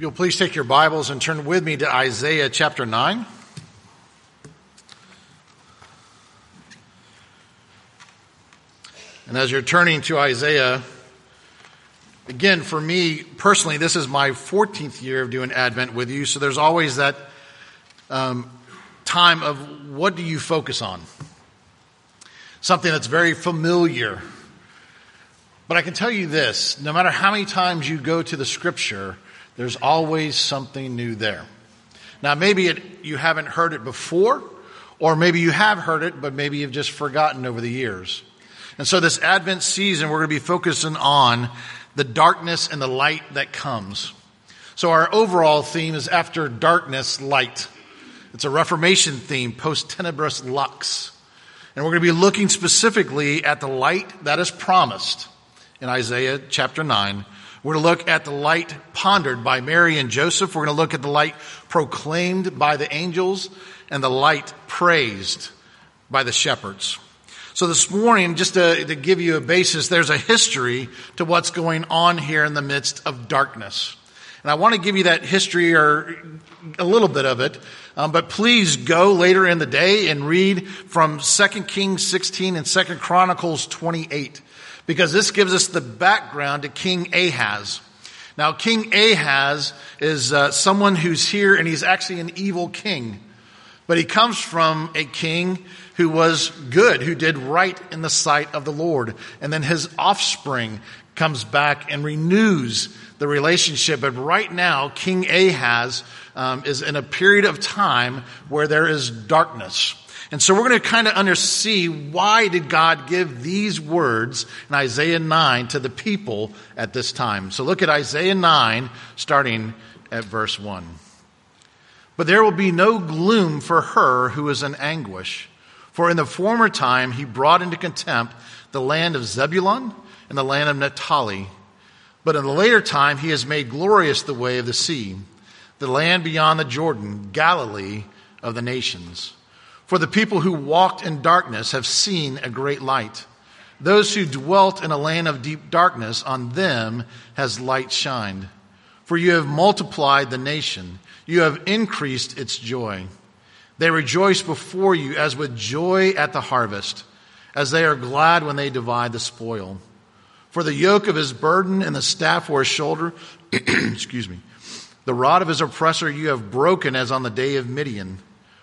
You'll please take your Bibles and turn with me to Isaiah chapter 9. And as you're turning to Isaiah, again, for me personally, this is my 14th year of doing Advent with you, so there's always that um, time of what do you focus on? Something that's very familiar. But I can tell you this no matter how many times you go to the scripture, there's always something new there. Now, maybe it, you haven't heard it before, or maybe you have heard it, but maybe you've just forgotten over the years. And so, this Advent season, we're going to be focusing on the darkness and the light that comes. So, our overall theme is after darkness, light. It's a Reformation theme, post tenebris lux. And we're going to be looking specifically at the light that is promised in Isaiah chapter 9. We're going to look at the light pondered by Mary and Joseph. We're going to look at the light proclaimed by the angels and the light praised by the shepherds. So this morning, just to, to, give you a basis, there's a history to what's going on here in the midst of darkness. And I want to give you that history or a little bit of it. Um, but please go later in the day and read from 2 Kings 16 and 2 Chronicles 28 because this gives us the background to King Ahaz. Now, King Ahaz is uh, someone who's here and he's actually an evil king. But he comes from a king who was good, who did right in the sight of the Lord. And then his offspring comes back and renews the relationship. But right now, King Ahaz um, is in a period of time where there is darkness. And so we're going to kind of see why did God give these words in Isaiah 9 to the people at this time. So look at Isaiah 9 starting at verse 1. But there will be no gloom for her who is in anguish. For in the former time he brought into contempt the land of Zebulun and the land of Naphtali. But in the later time he has made glorious the way of the sea, the land beyond the Jordan, Galilee of the nations. For the people who walked in darkness have seen a great light. Those who dwelt in a land of deep darkness, on them has light shined. For you have multiplied the nation, you have increased its joy. They rejoice before you as with joy at the harvest, as they are glad when they divide the spoil. For the yoke of his burden and the staff for his shoulder, excuse me, the rod of his oppressor you have broken as on the day of Midian.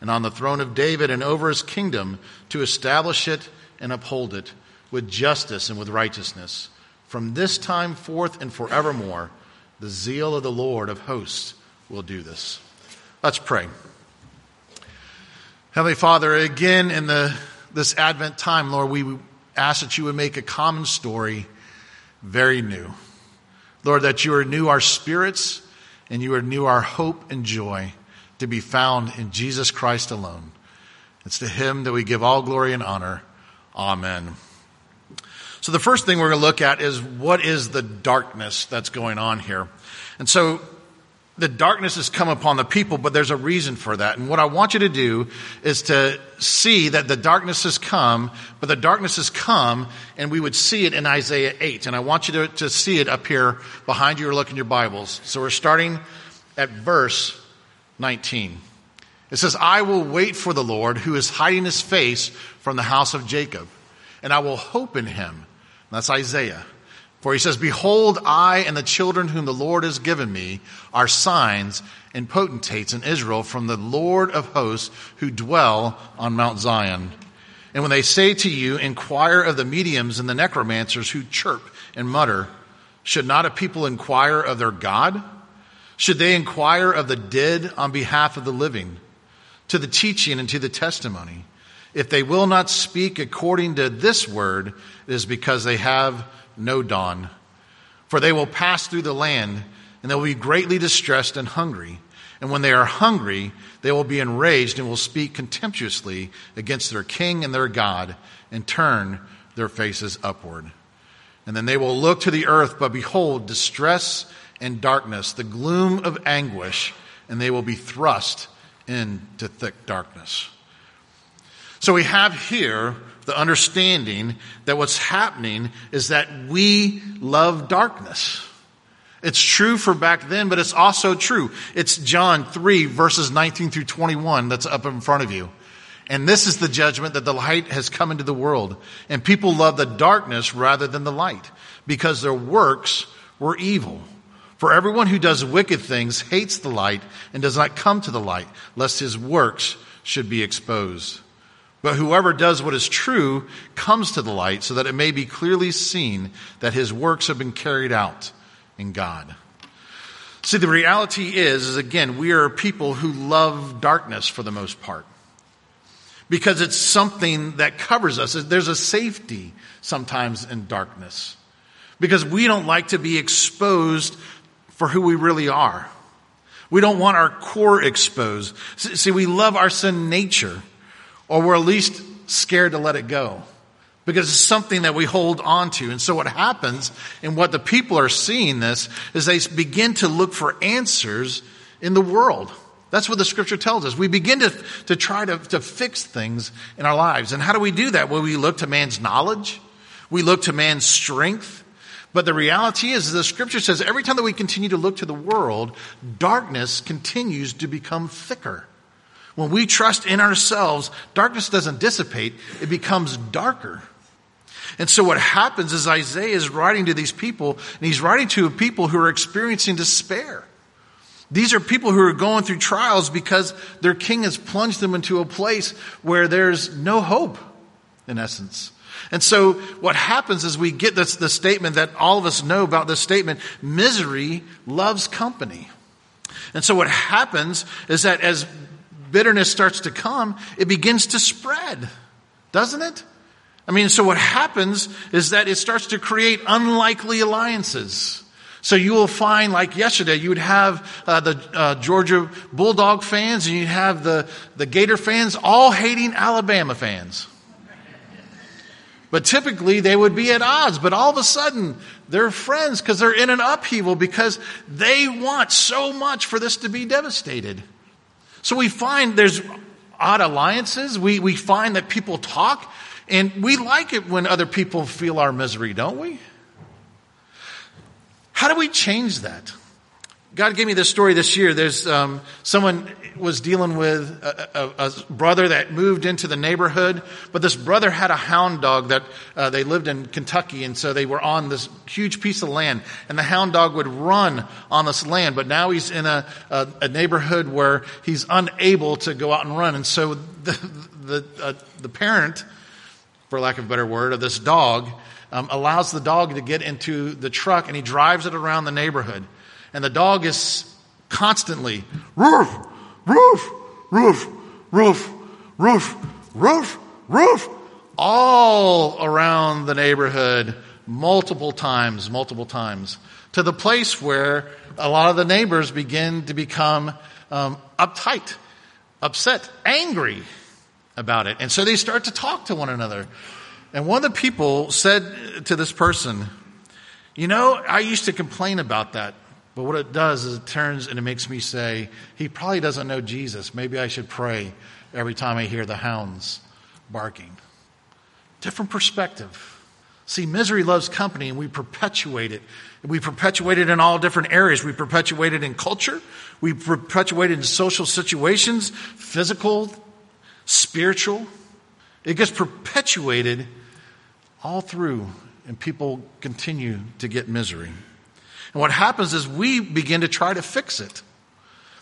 and on the throne of David and over his kingdom to establish it and uphold it with justice and with righteousness. From this time forth and forevermore, the zeal of the Lord of hosts will do this. Let's pray. Heavenly Father, again in the, this Advent time, Lord, we ask that you would make a common story very new. Lord, that you renew our spirits and you renew our hope and joy to be found in Jesus Christ alone. It's to him that we give all glory and honor. Amen. So the first thing we're going to look at is what is the darkness that's going on here. And so the darkness has come upon the people, but there's a reason for that. And what I want you to do is to see that the darkness has come, but the darkness has come, and we would see it in Isaiah 8. And I want you to, to see it up here behind you or look in your Bibles. So we're starting at verse 19. It says, I will wait for the Lord who is hiding his face from the house of Jacob, and I will hope in him. That's Isaiah. For he says, Behold, I and the children whom the Lord has given me are signs and potentates in Israel from the Lord of hosts who dwell on Mount Zion. And when they say to you, Inquire of the mediums and the necromancers who chirp and mutter, should not a people inquire of their God? Should they inquire of the dead on behalf of the living, to the teaching and to the testimony? If they will not speak according to this word, it is because they have no dawn. For they will pass through the land, and they will be greatly distressed and hungry, And when they are hungry, they will be enraged and will speak contemptuously against their king and their God and turn their faces upward. And then they will look to the earth, but behold, distress and darkness, the gloom of anguish, and they will be thrust into thick darkness. So we have here the understanding that what's happening is that we love darkness. It's true for back then, but it's also true. It's John 3 verses 19 through 21 that's up in front of you. And this is the judgment that the light has come into the world. And people love the darkness rather than the light because their works were evil. For everyone who does wicked things hates the light and does not come to the light, lest his works should be exposed. But whoever does what is true comes to the light so that it may be clearly seen that his works have been carried out in God. See, the reality is, is again, we are people who love darkness for the most part. Because it's something that covers us. There's a safety sometimes in darkness. Because we don't like to be exposed for who we really are. We don't want our core exposed. See, we love our sin nature, or we're at least scared to let it go because it's something that we hold on to. And so what happens and what the people are seeing this is they begin to look for answers in the world. That's what the scripture tells us. We begin to, to try to, to fix things in our lives. And how do we do that? Well, we look to man's knowledge. We look to man's strength. But the reality is, the scripture says every time that we continue to look to the world, darkness continues to become thicker. When we trust in ourselves, darkness doesn't dissipate, it becomes darker. And so what happens is Isaiah is writing to these people, and he's writing to people who are experiencing despair. These are people who are going through trials because their king has plunged them into a place where there's no hope, in essence. And so what happens is we get this, the statement that all of us know about this statement, misery loves company. And so what happens is that as bitterness starts to come, it begins to spread, doesn't it? I mean, so what happens is that it starts to create unlikely alliances. So you will find, like yesterday, you would have uh, the uh, Georgia Bulldog fans and you'd have the, the Gator fans all hating Alabama fans. But typically they would be at odds, but all of a sudden they're friends because they're in an upheaval because they want so much for this to be devastated. So we find there's odd alliances. We, we find that people talk and we like it when other people feel our misery, don't we? How do we change that? God gave me this story this year. There's um, someone was dealing with a, a, a, brother that moved into the neighborhood, but this brother had a hound dog that uh, they lived in Kentucky, and so they were on this huge piece of land, and the hound dog would run on this land, but now he's in a, a neighborhood where he's unable to go out and run, and so the the, uh, the parent for lack of a better word, of this dog, um, allows the dog to get into the truck and he drives it around the neighborhood. And the dog is constantly, roof, roof, roof, roof, roof, roof, roof, all around the neighborhood multiple times, multiple times, to the place where a lot of the neighbors begin to become um, uptight, upset, angry about it. And so they start to talk to one another. And one of the people said to this person, You know, I used to complain about that. But what it does is it turns and it makes me say, He probably doesn't know Jesus. Maybe I should pray every time I hear the hounds barking. Different perspective. See, misery loves company and we perpetuate it. We perpetuate it in all different areas. We perpetuate it in culture. We perpetuate it in social situations, physical spiritual. It gets perpetuated all through, and people continue to get misery. And what happens is we begin to try to fix it.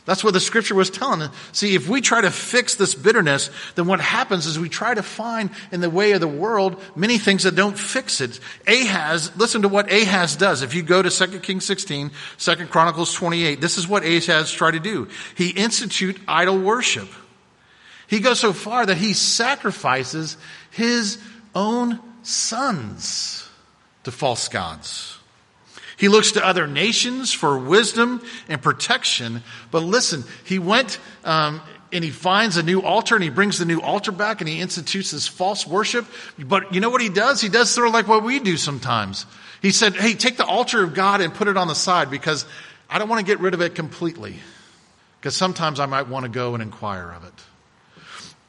That's what the scripture was telling us. See, if we try to fix this bitterness, then what happens is we try to find in the way of the world many things that don't fix it. Ahaz, listen to what Ahaz does. If you go to 2 Kings 16, 2 Chronicles 28, this is what Ahaz tried to do. He institute idol worship. He goes so far that he sacrifices his own sons to false gods. He looks to other nations for wisdom and protection. But listen, he went um, and he finds a new altar and he brings the new altar back and he institutes this false worship. But you know what he does? He does sort of like what we do sometimes. He said, Hey, take the altar of God and put it on the side because I don't want to get rid of it completely. Because sometimes I might want to go and inquire of it.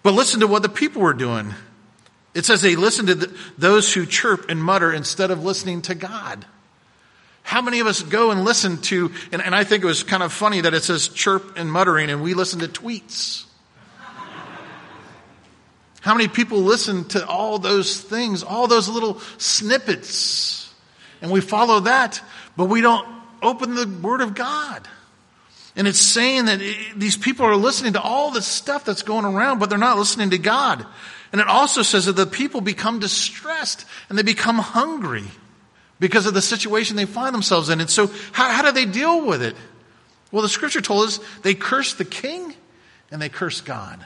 But listen to what the people were doing. It says they listened to the, those who chirp and mutter instead of listening to God. How many of us go and listen to, and, and I think it was kind of funny that it says chirp and muttering, and we listen to tweets. How many people listen to all those things, all those little snippets, and we follow that, but we don't open the Word of God? And it's saying that these people are listening to all the stuff that's going around, but they're not listening to God. And it also says that the people become distressed and they become hungry because of the situation they find themselves in. And so, how, how do they deal with it? Well, the scripture told us they curse the king and they curse God.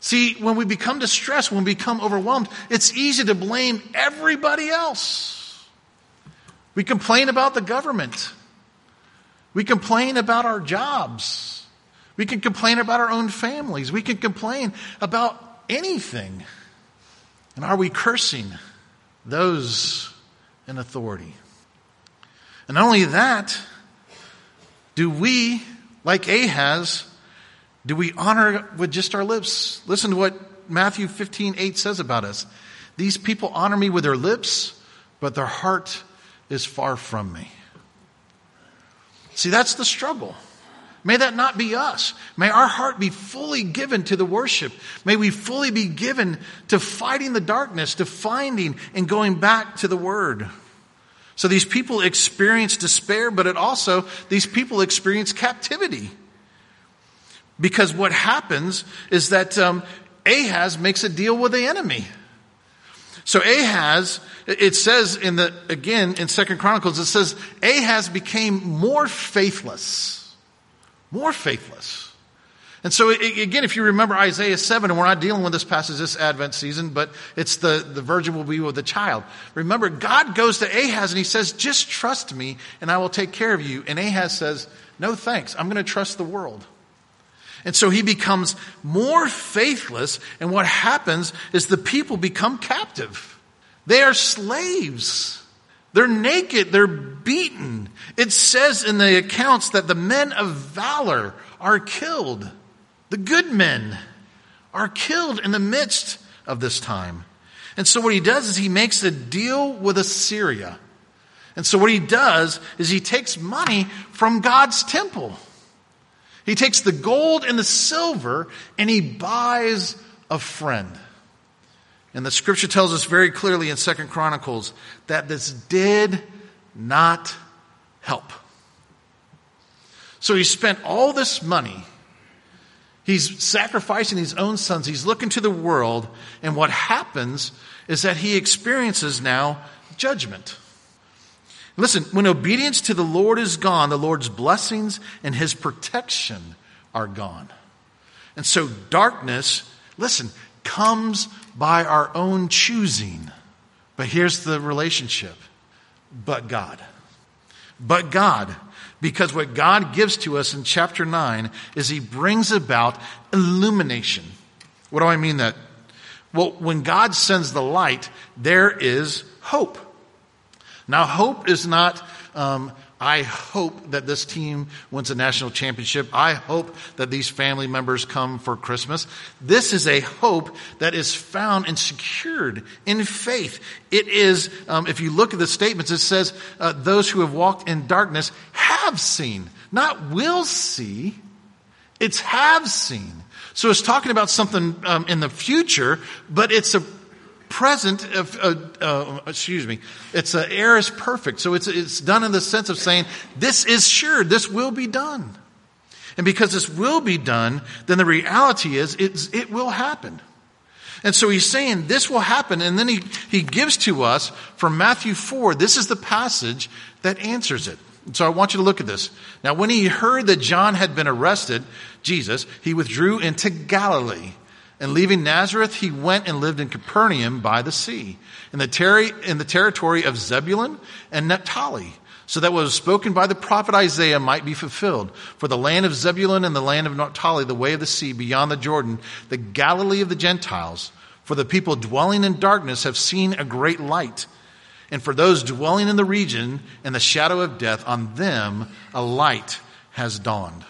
See, when we become distressed, when we become overwhelmed, it's easy to blame everybody else. We complain about the government. We complain about our jobs. We can complain about our own families. We can complain about anything. And are we cursing those and authority. And not only that, do we, like Ahaz, do we honor with just our lips? Listen to what Matthew 15, 8 says about us. These people honor me with their lips, but their heart is far from me. See, that's the struggle. May that not be us. May our heart be fully given to the worship. May we fully be given to fighting the darkness, to finding and going back to the Word. So these people experience despair, but it also, these people experience captivity. Because what happens is that um, Ahaz makes a deal with the enemy. So Ahaz, it says in the, again, in Second Chronicles, it says Ahaz became more faithless more faithless. And so, again, if you remember Isaiah 7, and we're not dealing with this passage this Advent season, but it's the, the virgin will be with the child. Remember, God goes to Ahaz and he says, just trust me and I will take care of you. And Ahaz says, no thanks, I'm going to trust the world. And so he becomes more faithless, and what happens is the people become captive. They are slaves. They're naked, they're beaten. It says in the accounts that the men of valor are killed. The good men are killed in the midst of this time. And so what he does is he makes a deal with Assyria. And so what he does is he takes money from God's temple. He takes the gold and the silver and he buys a friend. And the scripture tells us very clearly in Second Chronicles that this did not help. So he spent all this money. He's sacrificing his own sons. He's looking to the world. And what happens is that he experiences now judgment. Listen, when obedience to the Lord is gone, the Lord's blessings and his protection are gone. And so darkness, listen, comes by our own choosing. But here's the relationship but God. But God. Because what God gives to us in chapter 9 is He brings about illumination. What do I mean that? Well, when God sends the light, there is hope. Now, hope is not um, I hope that this team wins a national championship. I hope that these family members come for Christmas. This is a hope that is found and secured in faith. It is, um, if you look at the statements, it says, uh, those who have walked in darkness have seen, not will see. It's have seen. So it's talking about something um, in the future, but it's a present, uh, uh, excuse me, it's uh, is perfect. So it's, it's done in the sense of saying, this is sure, this will be done. And because this will be done, then the reality is it's, it will happen. And so he's saying this will happen. And then he, he gives to us from Matthew 4, this is the passage that answers it. So I want you to look at this. Now, when he heard that John had been arrested, Jesus, he withdrew into Galilee. And leaving Nazareth, he went and lived in Capernaum by the sea, in the, in the territory of Zebulun and Naphtali, so that what was spoken by the prophet Isaiah might be fulfilled. For the land of Zebulun and the land of Naphtali, the way of the sea beyond the Jordan, the Galilee of the Gentiles, for the people dwelling in darkness have seen a great light. And for those dwelling in the region and the shadow of death, on them a light has dawned.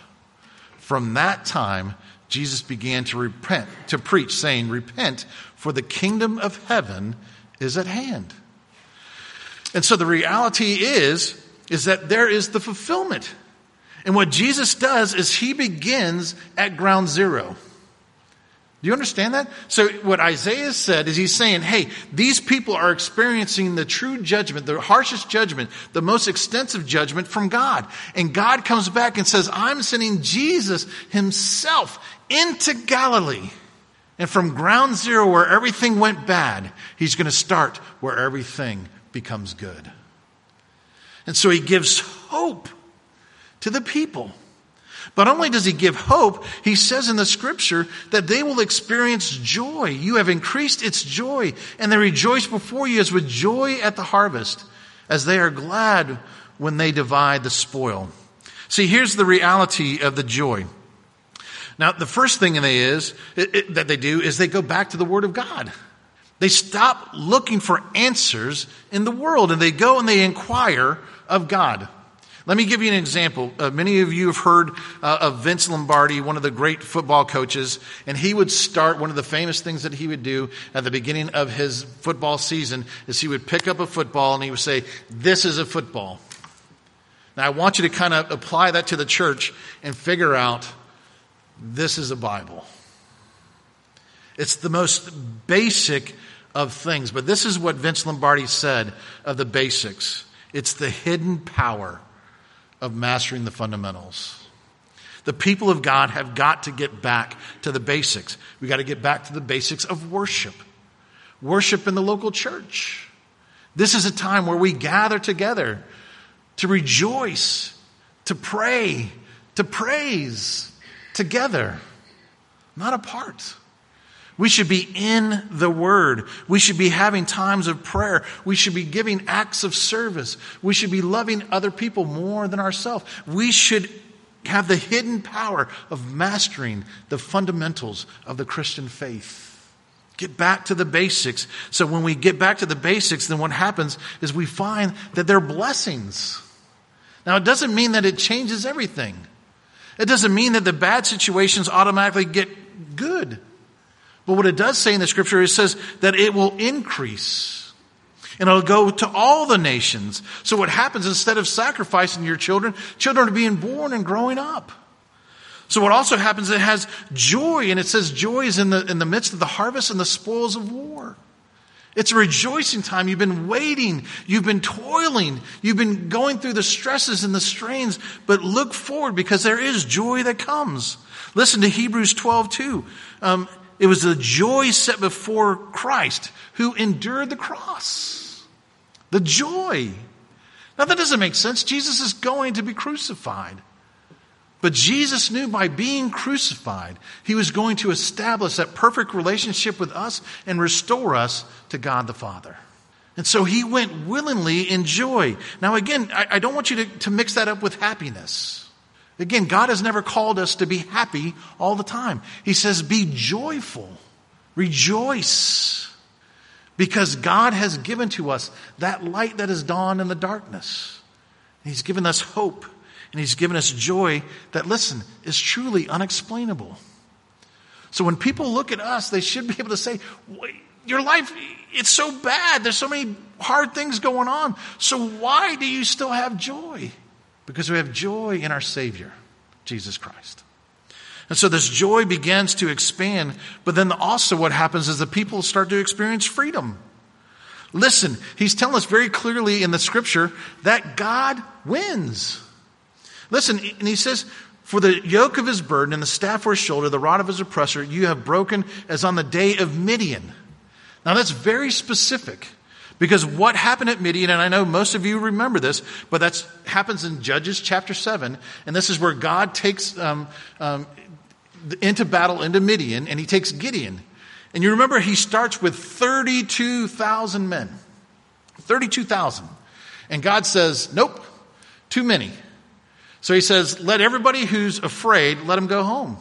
From that time, Jesus began to repent, to preach, saying, Repent, for the kingdom of heaven is at hand. And so the reality is, is that there is the fulfillment. And what Jesus does is he begins at ground zero. Do you understand that? So what Isaiah said is he's saying, hey, these people are experiencing the true judgment, the harshest judgment, the most extensive judgment from God. And God comes back and says, I'm sending Jesus himself into Galilee. And from ground zero where everything went bad, he's going to start where everything becomes good. And so he gives hope to the people. But only does he give hope, he says in the scripture that they will experience joy. You have increased its joy, and they rejoice before you as with joy at the harvest, as they are glad when they divide the spoil. See, here's the reality of the joy. Now, the first thing they is, it, it, that they do is they go back to the Word of God. They stop looking for answers in the world and they go and they inquire of God. Let me give you an example. Uh, many of you have heard uh, of Vince Lombardi, one of the great football coaches, and he would start one of the famous things that he would do at the beginning of his football season is he would pick up a football and he would say, "This is a football." Now I want you to kind of apply that to the church and figure out this is a Bible. It's the most basic of things, but this is what Vince Lombardi said of the basics. It's the hidden power of mastering the fundamentals. The people of God have got to get back to the basics. We got to get back to the basics of worship. Worship in the local church. This is a time where we gather together to rejoice, to pray, to praise together, not apart. We should be in the Word. We should be having times of prayer. We should be giving acts of service. We should be loving other people more than ourselves. We should have the hidden power of mastering the fundamentals of the Christian faith. Get back to the basics. So when we get back to the basics, then what happens is we find that they're blessings. Now, it doesn't mean that it changes everything. It doesn't mean that the bad situations automatically get good. But what it does say in the scripture, it says that it will increase. And it'll go to all the nations. So what happens instead of sacrificing your children, children are being born and growing up. So what also happens, it has joy, and it says joy is in the, in the midst of the harvest and the spoils of war. It's a rejoicing time. You've been waiting. You've been toiling. You've been going through the stresses and the strains, but look forward because there is joy that comes. Listen to Hebrews 12, 2. Um, it was the joy set before Christ who endured the cross. The joy. Now that doesn't make sense. Jesus is going to be crucified. But Jesus knew by being crucified, he was going to establish that perfect relationship with us and restore us to God the Father. And so he went willingly in joy. Now, again, I, I don't want you to, to mix that up with happiness. Again, God has never called us to be happy all the time. He says, be joyful, rejoice, because God has given to us that light that has dawned in the darkness. He's given us hope, and He's given us joy that, listen, is truly unexplainable. So when people look at us, they should be able to say, Your life, it's so bad. There's so many hard things going on. So why do you still have joy? Because we have joy in our Savior, Jesus Christ. And so this joy begins to expand, but then also what happens is the people start to experience freedom. Listen, he's telling us very clearly in the scripture that God wins. Listen, and he says, For the yoke of his burden and the staff for his shoulder, the rod of his oppressor, you have broken as on the day of Midian. Now that's very specific. Because what happened at Midian, and I know most of you remember this, but that happens in Judges chapter 7, and this is where God takes um, um, into battle into Midian, and he takes Gideon. And you remember he starts with 32,000 men. 32,000. And God says, Nope, too many. So he says, let everybody who's afraid, let him go home.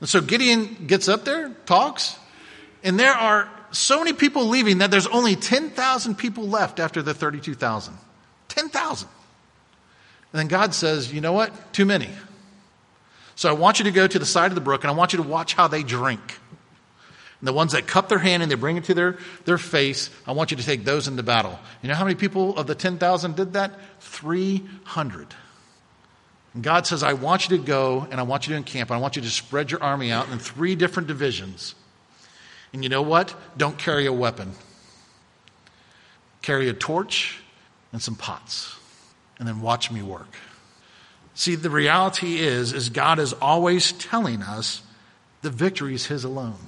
And so Gideon gets up there, talks, and there are so many people leaving that there's only 10,000 people left after the 32,000. 10,000. And then God says, you know what? Too many. So I want you to go to the side of the brook and I want you to watch how they drink. And the ones that cup their hand and they bring it to their, their face, I want you to take those into battle. You know how many people of the 10,000 did that? 300. And God says, I want you to go and I want you to encamp. I want you to spread your army out in three different divisions. And you know what? Don't carry a weapon. Carry a torch and some pots. And then watch me work. See, the reality is, is God is always telling us the victory is His alone.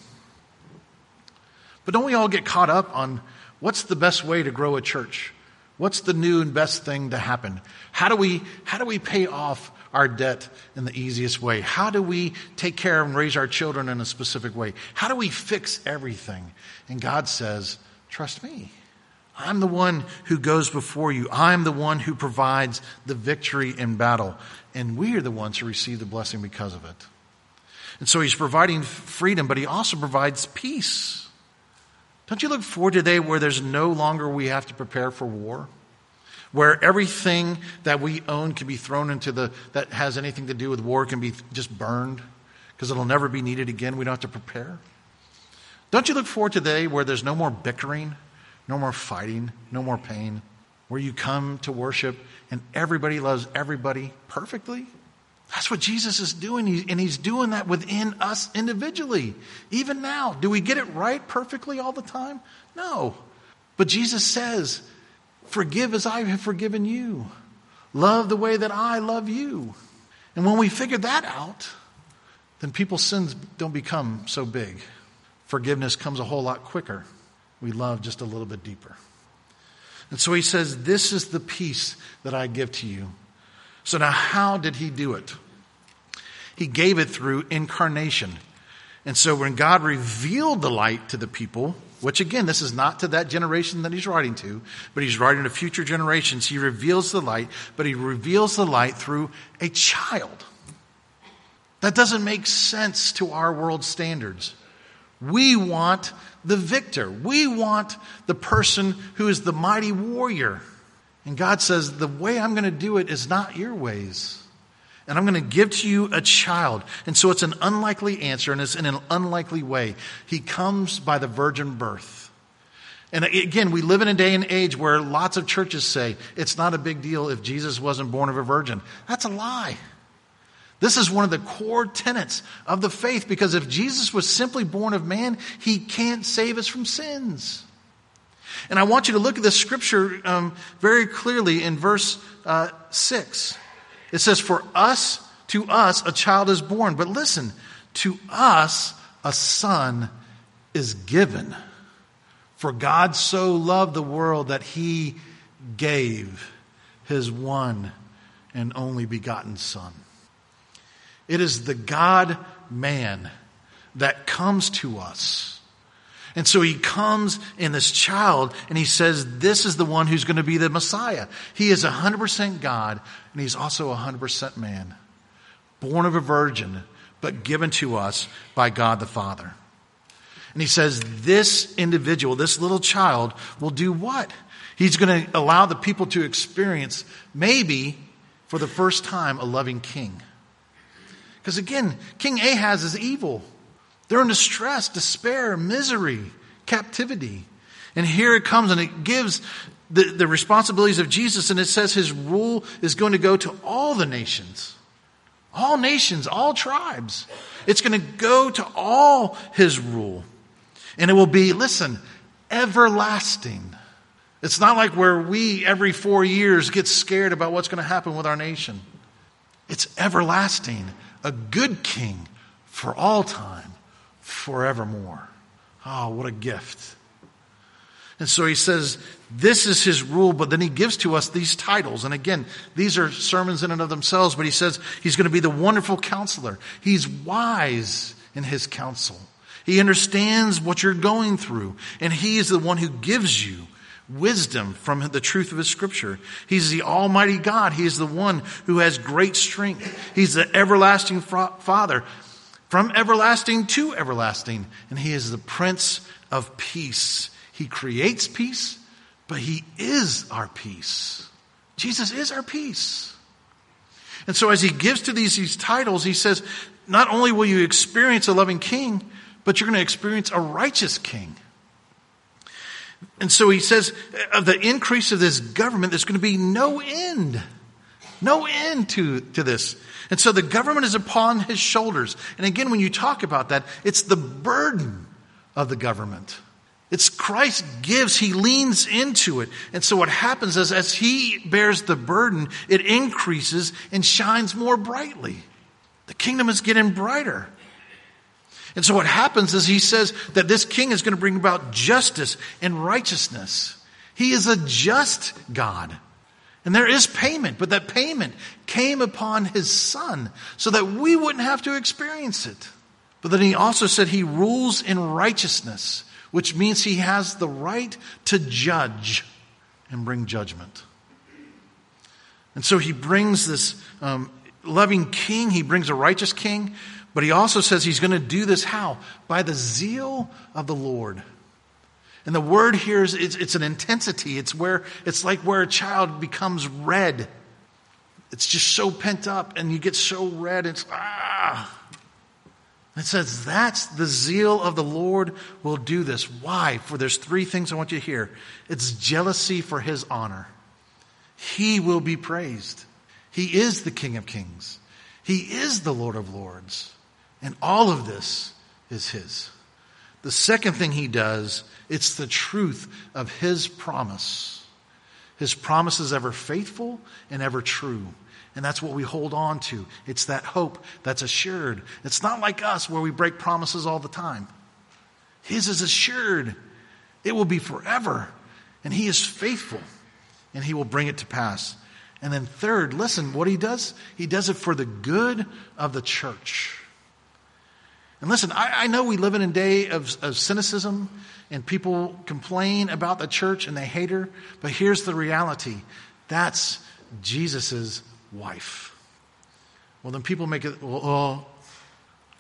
But don't we all get caught up on what's the best way to grow a church? What's the new and best thing to happen? How do we, how do we pay off our debt in the easiest way? How do we take care of and raise our children in a specific way? How do we fix everything? And God says, trust me. I'm the one who goes before you. I'm the one who provides the victory in battle. And we are the ones who receive the blessing because of it. And so he's providing freedom, but he also provides peace. Don't you look forward to day where there's no longer we have to prepare for war? Where everything that we own can be thrown into the, that has anything to do with war can be just burned because it'll never be needed again. We don't have to prepare. Don't you look forward to the day where there's no more bickering? no more fighting, no more pain, where you come to worship and everybody loves everybody perfectly. That's what Jesus is doing, and He's doing that within us individually. Even now, do we get it right perfectly all the time? No. But Jesus says, Forgive as I have forgiven you. Love the way that I love you. And when we figure that out, then people's sins don't become so big. Forgiveness comes a whole lot quicker we love just a little bit deeper. And so he says, This is the peace that I give to you. So now, how did he do it? He gave it through incarnation. And so when God revealed the light to the people, which again, this is not to that generation that he's writing to, but he's writing to future generations, he reveals the light, but he reveals the light through a child. That doesn't make sense to our world standards. We want the victor. We want the person who is the mighty warrior. And God says, The way I'm going to do it is not your ways. And I'm going to give to you a child. And so it's an unlikely answer, and it's in an unlikely way. He comes by the virgin birth. And again, we live in a day and age where lots of churches say it's not a big deal if Jesus wasn't born of a virgin. That's a lie. This is one of the core tenets of the faith because if Jesus was simply born of man, he can't save us from sins. And I want you to look at this scripture um, very clearly in verse uh, 6. It says, For us, to us, a child is born. But listen, to us, a son is given. For God so loved the world that he gave his one and only begotten Son. It is the God man that comes to us. And so he comes in this child and he says, This is the one who's going to be the Messiah. He is 100% God and he's also 100% man. Born of a virgin, but given to us by God the Father. And he says, This individual, this little child, will do what? He's going to allow the people to experience, maybe for the first time, a loving king. Because again, King Ahaz is evil. They're in distress, despair, misery, captivity. And here it comes and it gives the, the responsibilities of Jesus, and it says his rule is going to go to all the nations. All nations, all tribes. It's going to go to all his rule. And it will be, listen, everlasting. It's not like where we every four years get scared about what's going to happen with our nation. It's everlasting a good king for all time, forevermore. Oh, what a gift. And so he says, this is his rule, but then he gives to us these titles. And again, these are sermons in and of themselves, but he says he's going to be the wonderful counselor. He's wise in his counsel. He understands what you're going through, and he is the one who gives you wisdom from the truth of his scripture. He's the almighty God. He is the one who has great strength. He's the everlasting father from everlasting to everlasting. And he is the prince of peace. He creates peace, but he is our peace. Jesus is our peace. And so as he gives to these, these titles, he says, not only will you experience a loving king, but you're going to experience a righteous king. And so he says, of the increase of this government, there's going to be no end. No end to, to this. And so the government is upon his shoulders. And again, when you talk about that, it's the burden of the government. It's Christ gives, he leans into it. And so what happens is as he bears the burden, it increases and shines more brightly. The kingdom is getting brighter. And so what happens is he says that this king is going to bring about justice and righteousness. He is a just God. And there is payment, but that payment came upon his son so that we wouldn't have to experience it. But then he also said he rules in righteousness, which means he has the right to judge and bring judgment. And so he brings this um, loving king, he brings a righteous king, but he also says he's going to do this how? By the zeal of the Lord. And the word here is it's, it's, an intensity. It's where it's like where a child becomes red. It's just so pent up, and you get so red. It's ah. It says that's the zeal of the Lord will do this. Why? For there's three things I want you to hear. It's jealousy for His honor. He will be praised. He is the King of Kings. He is the Lord of Lords. And all of this is His. The second thing He does, it's the truth of His promise. His promise is ever faithful and ever true. And that's what we hold on to. It's that hope that's assured. It's not like us where we break promises all the time. His is assured. It will be forever. And He is faithful. And He will bring it to pass. And then, third, listen, what He does? He does it for the good of the church. And listen, I, I know we live in a day of, of cynicism and people complain about the church and they hate her, but here's the reality that's Jesus' wife. Well, then people make it, well, oh,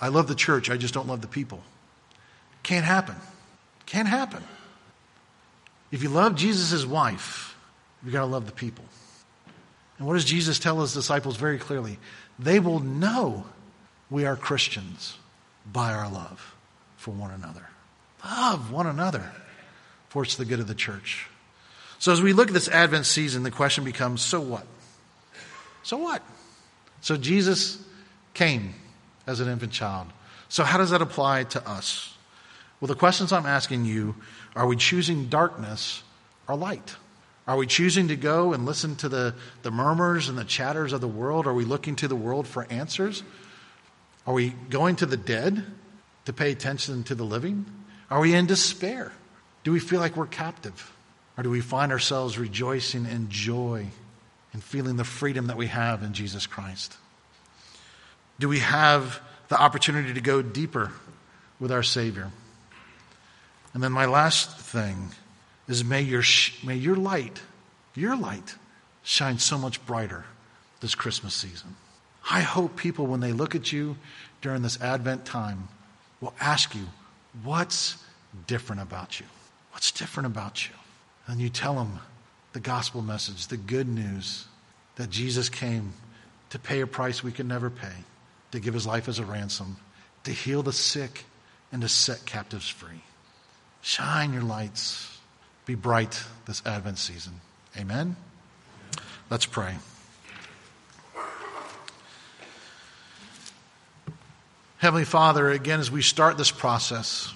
I love the church, I just don't love the people. Can't happen. Can't happen. If you love Jesus' wife, you've got to love the people. And what does Jesus tell his disciples very clearly? They will know we are Christians by our love for one another. Love one another, for it's the good of the church. So as we look at this Advent season, the question becomes so what? So what? So Jesus came as an infant child. So how does that apply to us? Well, the questions I'm asking you are we choosing darkness or light? Are we choosing to go and listen to the, the murmurs and the chatters of the world? Are we looking to the world for answers? Are we going to the dead to pay attention to the living? Are we in despair? Do we feel like we're captive? Or do we find ourselves rejoicing in joy and feeling the freedom that we have in Jesus Christ? Do we have the opportunity to go deeper with our Savior? And then my last thing is may your, may your light, your light, shine so much brighter this Christmas season. I hope people, when they look at you during this Advent time, will ask you, What's different about you? What's different about you? And you tell them the gospel message, the good news that Jesus came to pay a price we could never pay, to give his life as a ransom, to heal the sick, and to set captives free. Shine your lights. Be bright this Advent season. Amen? Let's pray. Heavenly Father, again, as we start this process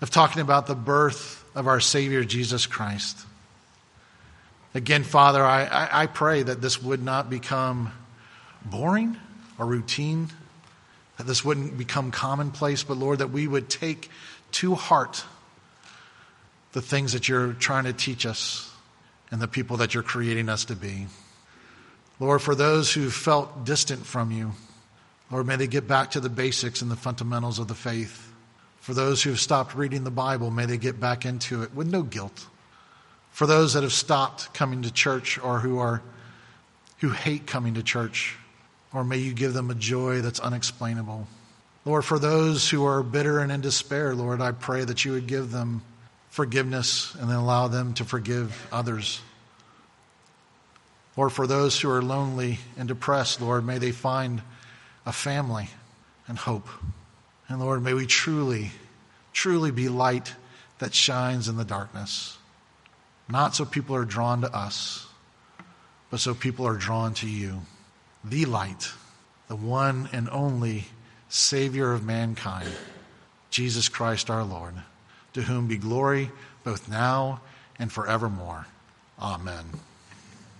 of talking about the birth of our Savior, Jesus Christ, again, Father, I, I, I pray that this would not become boring or routine, that this wouldn't become commonplace, but Lord, that we would take to heart the things that you're trying to teach us and the people that you're creating us to be. Lord, for those who felt distant from you, Lord, may they get back to the basics and the fundamentals of the faith. For those who have stopped reading the Bible, may they get back into it with no guilt. For those that have stopped coming to church or who are who hate coming to church, or may you give them a joy that's unexplainable. Lord, for those who are bitter and in despair, Lord, I pray that you would give them forgiveness and then allow them to forgive others. Lord, for those who are lonely and depressed, Lord, may they find a family and hope. And Lord, may we truly, truly be light that shines in the darkness. Not so people are drawn to us, but so people are drawn to you, the light, the one and only Savior of mankind, Jesus Christ our Lord, to whom be glory both now and forevermore. Amen.